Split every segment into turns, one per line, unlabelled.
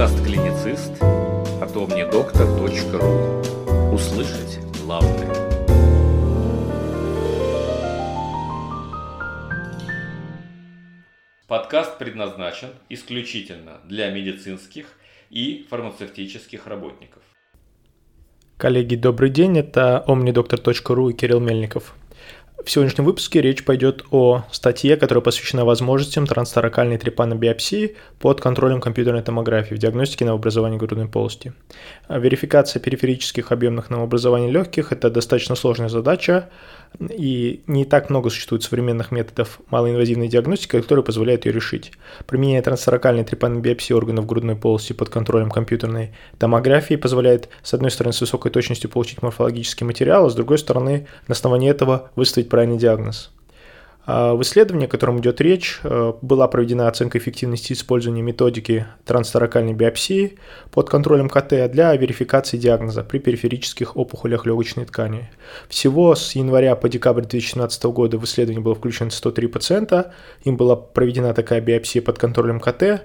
публицист от omnidoctor.ru Услышать главное. Подкаст предназначен исключительно для медицинских и фармацевтических работников.
Коллеги, добрый день, это omnidoctor.ru и Кирилл Мельников. В сегодняшнем выпуске речь пойдет о статье, которая посвящена возможностям транстаракальной трепанобиопсии под контролем компьютерной томографии в диагностике новообразования грудной полости. Верификация периферических объемных новообразований легких – это достаточно сложная задача, и не так много существует современных методов малоинвазивной диагностики, которые позволяют ее решить. Применение трансоракальной трепанобиопсии органов грудной полости под контролем компьютерной томографии позволяет, с одной стороны, с высокой точностью получить морфологический материал, а с другой стороны, на основании этого выставить правильный диагноз. А, в исследовании, о котором идет речь, э, была проведена оценка эффективности использования методики трансторакальной биопсии под контролем КТ для верификации диагноза при периферических опухолях легочной ткани. Всего с января по декабрь 2017 года в исследование было включено 103 пациента, им была проведена такая биопсия под контролем КТ, э,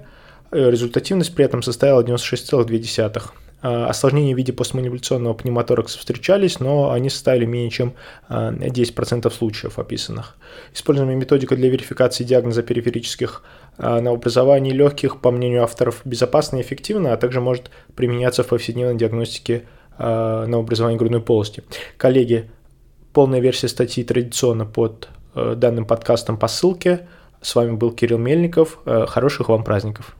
результативность при этом составила 96,2%. А, осложнения в виде постманипуляционного пневмоторакса встречались, но они составили менее чем 10% а, случаев описанных. Используемая методика для верификации диагноза периферических а, новообразований легких, по мнению авторов, безопасна и эффективна, а также может применяться в повседневной диагностике новообразования грудной полости. Коллеги, полная версия статьи традиционно под данным подкастом по ссылке. С вами был Кирилл Мельников. Хороших вам праздников!